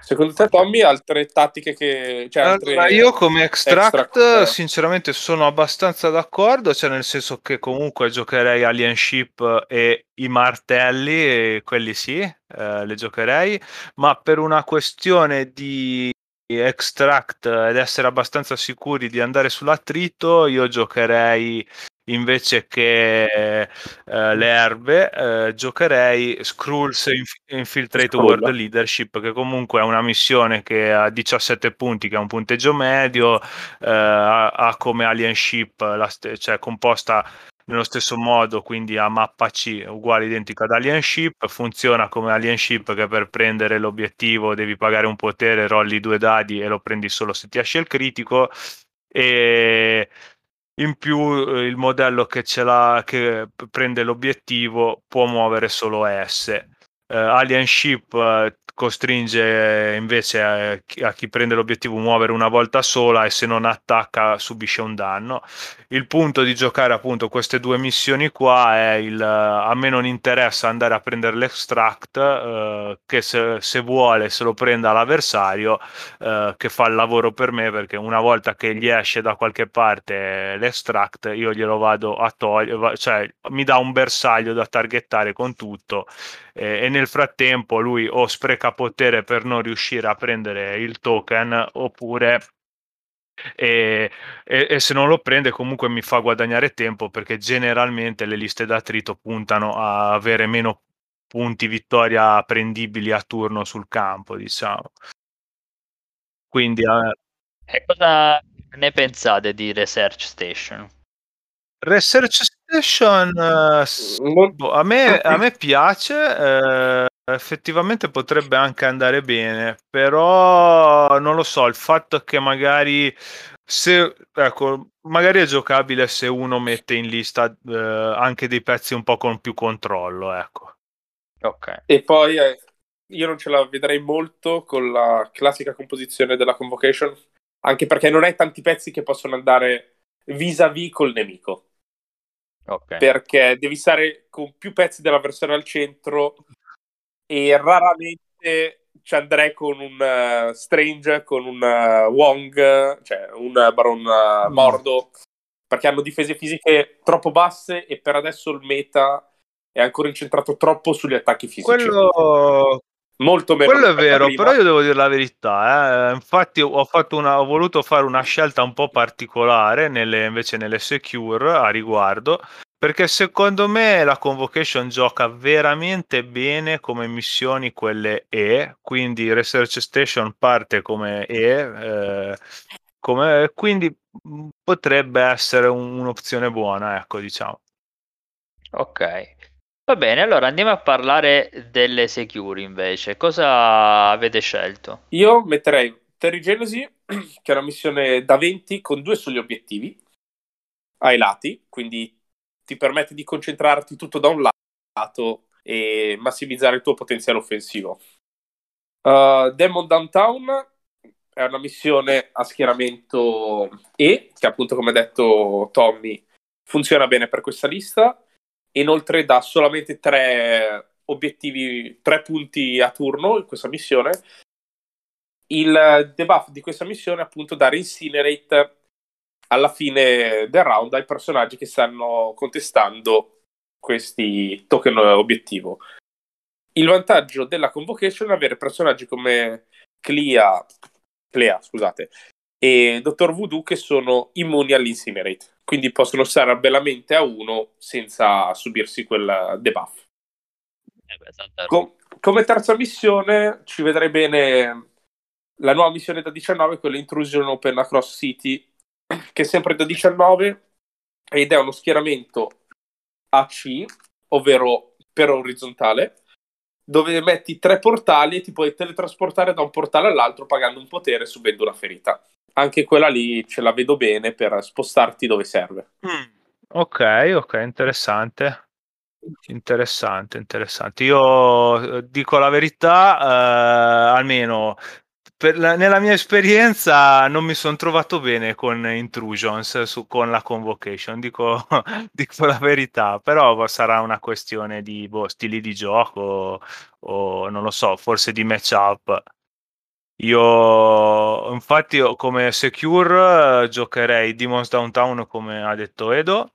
Secondo te, Tommy, altre tattiche che. Cioè, altre allora, io come extract, extract, sinceramente, sono abbastanza d'accordo. Cioè, nel senso che comunque giocherei Alien Ship e i martelli, e quelli sì, eh, le giocherei. Ma per una questione di extract ed essere abbastanza sicuri di andare sull'attrito, io giocherei invece che eh, le erbe eh, giocherei Skrulls Inf- Infiltrate World Leadership che comunque è una missione che ha 17 punti che è un punteggio medio eh, ha, ha, come Alien Ship la st- cioè composta nello stesso modo quindi a mappa C uguale identica ad Alien Ship funziona come Alien Ship che per prendere l'obiettivo devi pagare un potere rolli due dadi e lo prendi solo se ti esce il critico e in più eh, il modello che, ce l'ha, che prende l'obiettivo può muovere solo S. Uh, Alien Ship uh, costringe invece a, a, chi prende l'obiettivo muovere una volta sola e se non attacca subisce un danno. Il punto di giocare appunto queste due missioni qua è il a me non interessa andare a prendere l'extract uh, che se, se, vuole se lo prenda l'avversario che fa il lavoro per me perché una volta che gli esce da qualche parte l'extract io glielo vado a togliere cioè mi dà un bersaglio da targettare con tutto eh, e nel frattempo lui o spreca potere per non riuscire a prendere il token oppure e, e, e, se non lo prende comunque mi fa guadagnare tempo perché generalmente le liste d'attrito puntano a avere meno punti vittoria prendibili a turno sul campo diciamo quindi eh... e cosa ne pensate di Research Station? Research Station uh, boh, a, me, a, me, piace, eh, effettivamente potrebbe anche andare bene, però non lo so, il fatto che magari se ecco, magari è giocabile se uno mette in lista eh, anche dei pezzi un po' con più controllo, ecco. Ok. E poi eh, io non ce la vedrei molto con la classica composizione della convocation, anche perché non hai tanti pezzi che possono andare vis-à-vis col nemico. Okay. Perché devi stare con più pezzi dell'avversario al centro e raramente ci andrei con un uh, Strange, con un uh, Wong, cioè un Baron uh, Mordo, mm. perché hanno difese fisiche troppo basse e per adesso il meta è ancora incentrato troppo sugli attacchi fisici. Quello, molto meno. Quello è vero, prima. però io devo dire la verità. Eh. Infatti, ho, una, ho, voluto fare una scelta un po' particolare nelle, invece nelle secure a riguardo. Perché secondo me la Convocation gioca veramente bene come missioni quelle E, quindi Research Station parte come E, eh, come, quindi potrebbe essere un'opzione buona, ecco, diciamo. Ok. Va bene, allora andiamo a parlare delle secure invece. Cosa avete scelto? Io metterei Terry Genesis, che è una missione da 20 con due soli obiettivi ai lati, quindi ti permette di concentrarti tutto da un lato e massimizzare il tuo potenziale offensivo. Uh, Demon Downtown è una missione a schieramento E, che appunto come ha detto Tommy funziona bene per questa lista. Inoltre dà solamente tre obiettivi, tre punti a turno in questa missione. Il debuff di questa missione è appunto dare Incinerate alla fine del round ai personaggi che stanno contestando questi token obiettivo. Il vantaggio della convocation è avere personaggi come Clea, Clea scusate, e Dottor Voodoo che sono immuni all'Incinerate, quindi possono stare bellamente a uno senza subirsi quel debuff. Eh beh, Com- come terza missione ci vedrei bene la nuova missione da 19, quella Intrusion Open Across City, che è sempre da 19 ed è uno schieramento AC, ovvero per orizzontale, dove metti tre portali e ti puoi teletrasportare da un portale all'altro pagando un potere subendo una ferita. Anche quella lì ce la vedo bene per spostarti dove serve. Mm. Ok, ok, interessante. Interessante, interessante. Io eh, dico la verità, eh, almeno la, nella mia esperienza non mi sono trovato bene con Intrusions, su, con la Convocation, dico, dico, la verità, però sarà una questione di boh, stili di gioco o non lo so, forse di matchup. Io infatti come secure giocherei Demons Downtown come ha detto Edo.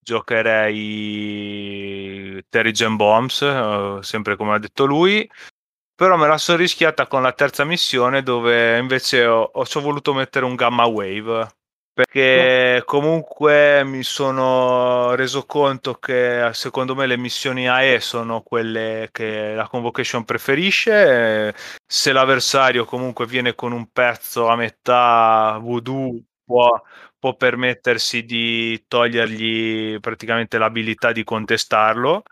Giocherei Terry Jam Bombs, uh, sempre come ha detto lui, però me la sono rischiata con la terza missione dove invece ho, ho voluto mettere un gamma wave perché comunque mi sono reso conto che secondo me le missioni AE sono quelle che la convocation preferisce. Se l'avversario comunque viene con un pezzo a metà voodoo può, può permettersi di togliergli praticamente l'abilità di contestarlo.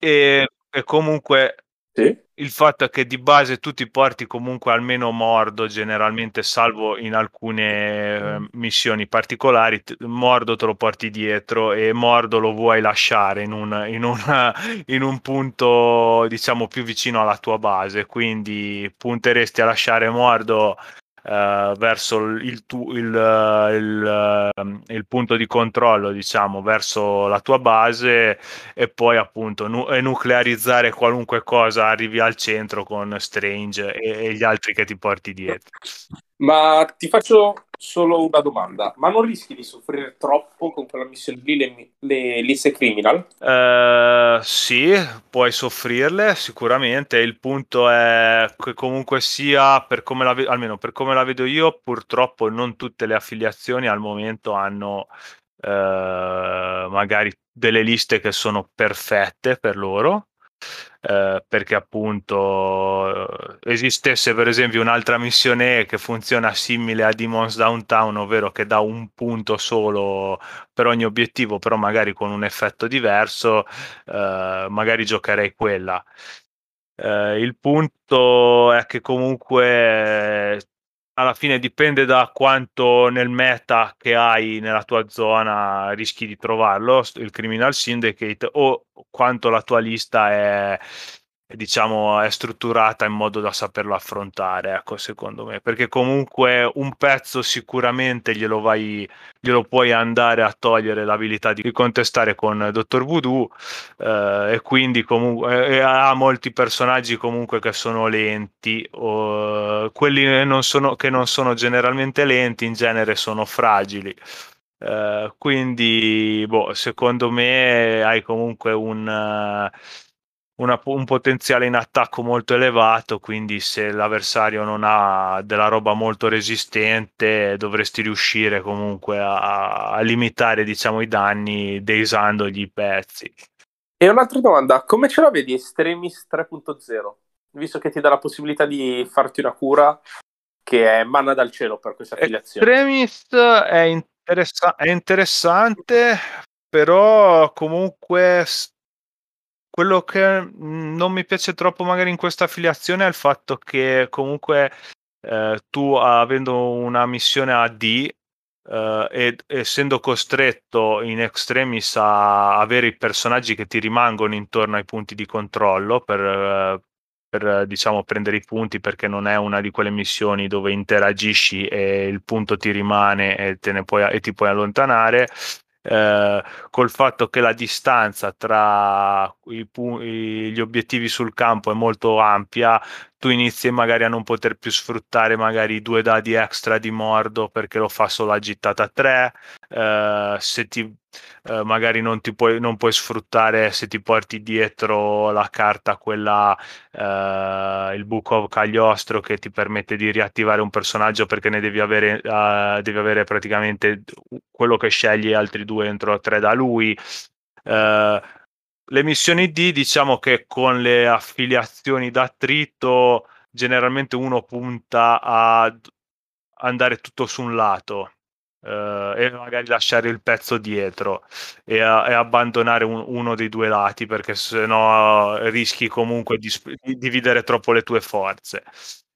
E, e comunque sì. Il fatto è che di base tu ti porti comunque almeno mordo generalmente salvo in alcune mm. missioni particolari mordo te lo porti dietro e mordo lo vuoi lasciare in un, in, una, in un punto diciamo più vicino alla tua base quindi punteresti a lasciare mordo Uh, verso il, tu, il, il, uh, il, punto di controllo, diciamo, verso la tua base e poi appunto nu- nuclearizzare qualunque cosa arrivi al centro con Strange e, e gli altri che ti porti dietro. Ma ti faccio solo una domanda, ma non rischi di soffrire troppo con quella missione lì, le, le liste criminal? Uh, sì, puoi soffrirle sicuramente, il punto è che comunque sia, per come la, almeno per come la vedo io, purtroppo non tutte le affiliazioni al momento hanno uh, magari delle liste che sono perfette per loro eh, perché appunto eh, esistesse per esempio un'altra missione che funziona simile a Demons Downtown, ovvero che dà un punto solo per ogni obiettivo, però magari con un effetto diverso, eh, magari giocherei quella. Eh, il punto è che comunque alla fine dipende da quanto nel meta che hai nella tua zona rischi di trovarlo, il Criminal Syndicate, o quanto la tua lista è, diciamo, è strutturata in modo da saperlo affrontare, ecco, secondo me, perché comunque un pezzo sicuramente glielo vai, glielo puoi andare a togliere l'abilità di contestare con Dottor Voodoo eh, e quindi comunque ha molti personaggi comunque che sono lenti o quelli non sono, che non sono generalmente lenti in genere sono fragili. Uh, quindi, boh, secondo me hai comunque un, una, un potenziale in attacco molto elevato, quindi se l'avversario non ha della roba molto resistente dovresti riuscire comunque a, a limitare diciamo, i danni deisandogli i pezzi. E un'altra domanda, come ce la vedi Extremis 3.0? Visto che ti dà la possibilità di farti una cura che è manna dal cielo per questa affiliazione. Extremis è, interessa- è interessante, però comunque quello che mhmm, non mi piace troppo magari in questa affiliazione è il fatto che comunque eh, tu avendo una missione AD eh, ed essendo costretto in extremis a avere i personaggi che ti rimangono intorno ai punti di controllo per, per diciamo, prendere i punti perché non è una di quelle missioni dove interagisci e il punto ti rimane e, ne puoi, e ti puoi allontanare. Eh, col fatto che la distanza tra i, gli obiettivi sul campo è molto ampia, tu inizi magari a non poter più sfruttare magari due dadi extra di mordo perché lo fa solo a gittata 3 eh, se ti eh, magari non ti puoi, non puoi sfruttare se ti porti dietro la carta quella eh, il Book of Cagliostro che ti permette di riattivare un personaggio perché ne devi avere, uh, devi avere praticamente quello che scegli altri due entro tre da lui uh, le missioni D diciamo che con le affiliazioni d'attrito generalmente uno punta a andare tutto su un lato Uh, e magari lasciare il pezzo dietro e, a, e abbandonare un, uno dei due lati perché sennò rischi comunque di, di, dividere troppo le tue forze.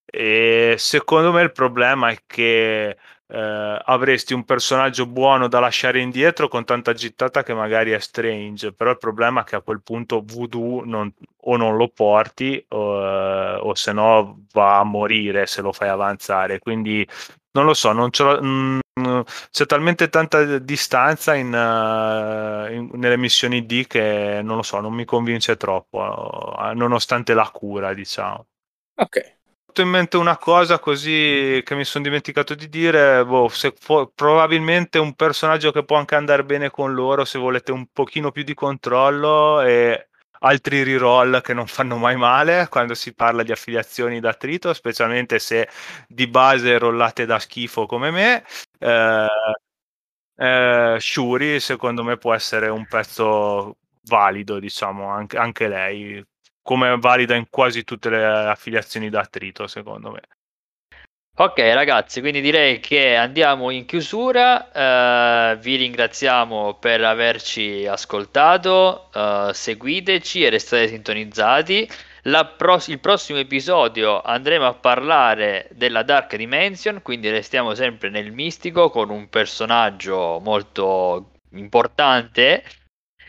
E secondo me il problema è che eh, avresti un personaggio buono da lasciare indietro con tanta gittata che magari è strange, però il problema è che a quel punto voodoo non, o non lo porti o, eh, o se no va a morire se lo fai avanzare, quindi non lo so, non mh, mm, c'è talmente tanta distanza in, uh, in, nelle missioni D che non lo so, non mi convince troppo, uh, nonostante la cura, diciamo. Ok, in mente una cosa così che mi sono dimenticato di dire, boh, fu- probabilmente un personaggio che può anche andare bene con loro se volete un pochino più di controllo e altri reroll che non fanno mai male quando si parla di affiliazioni d'attrito, specialmente se di base rollate da schifo come me. Eh, eh, Shuri secondo me può essere un pezzo valido, diciamo, anche, anche lei come valida in quasi tutte le affiliazioni d'attrito, secondo me. Ok ragazzi, quindi direi che andiamo in chiusura, uh, vi ringraziamo per averci ascoltato, uh, seguiteci e restate sintonizzati. Pro- il prossimo episodio andremo a parlare della Dark Dimension, quindi restiamo sempre nel mistico con un personaggio molto importante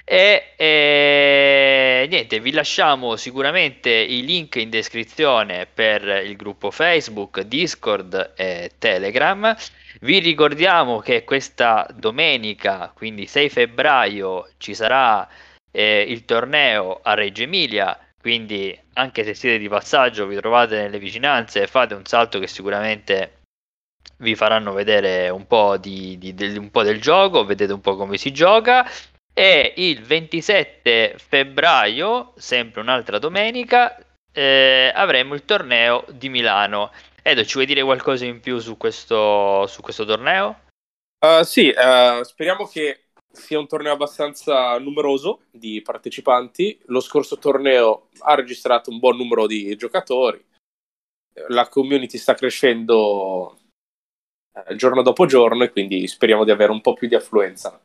e, e, niente, vi lasciamo sicuramente i link in descrizione per il gruppo Facebook, Discord e Telegram. Vi ricordiamo che questa domenica, quindi 6 febbraio, ci sarà eh, il torneo a Reggio Emilia. Quindi, anche se siete di passaggio, vi trovate nelle vicinanze fate un salto che sicuramente vi faranno vedere un po', di, di, di, un po' del gioco, vedete un po' come si gioca e il 27 febbraio, sempre un'altra domenica, eh, avremo il torneo di Milano. Edo, ci vuoi dire qualcosa in più su questo, su questo torneo? Uh, sì, uh, speriamo che sia un torneo abbastanza numeroso di partecipanti. Lo scorso torneo ha registrato un buon numero di giocatori. La community sta crescendo uh, giorno dopo giorno e quindi speriamo di avere un po' più di affluenza.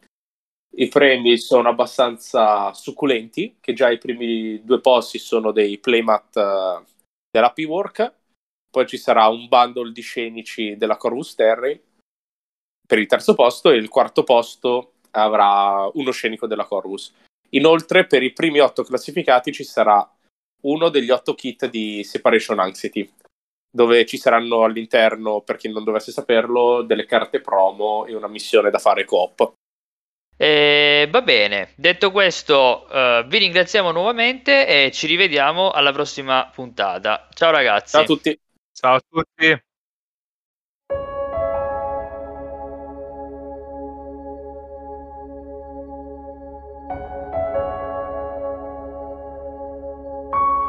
I premi sono abbastanza succulenti, che già i primi due posti sono dei playmat uh, dell'Happy Work, poi ci sarà un bundle di scenici della Corvus Terrain per il terzo posto e il quarto posto avrà uno scenico della Corvus. Inoltre per i primi otto classificati ci sarà uno degli otto kit di Separation Anxiety, dove ci saranno all'interno, per chi non dovesse saperlo, delle carte promo e una missione da fare coop. Eh, va bene, detto questo, uh, vi ringraziamo nuovamente e ci rivediamo alla prossima puntata. Ciao ragazzi. Ciao a tutti. Ciao a tutti.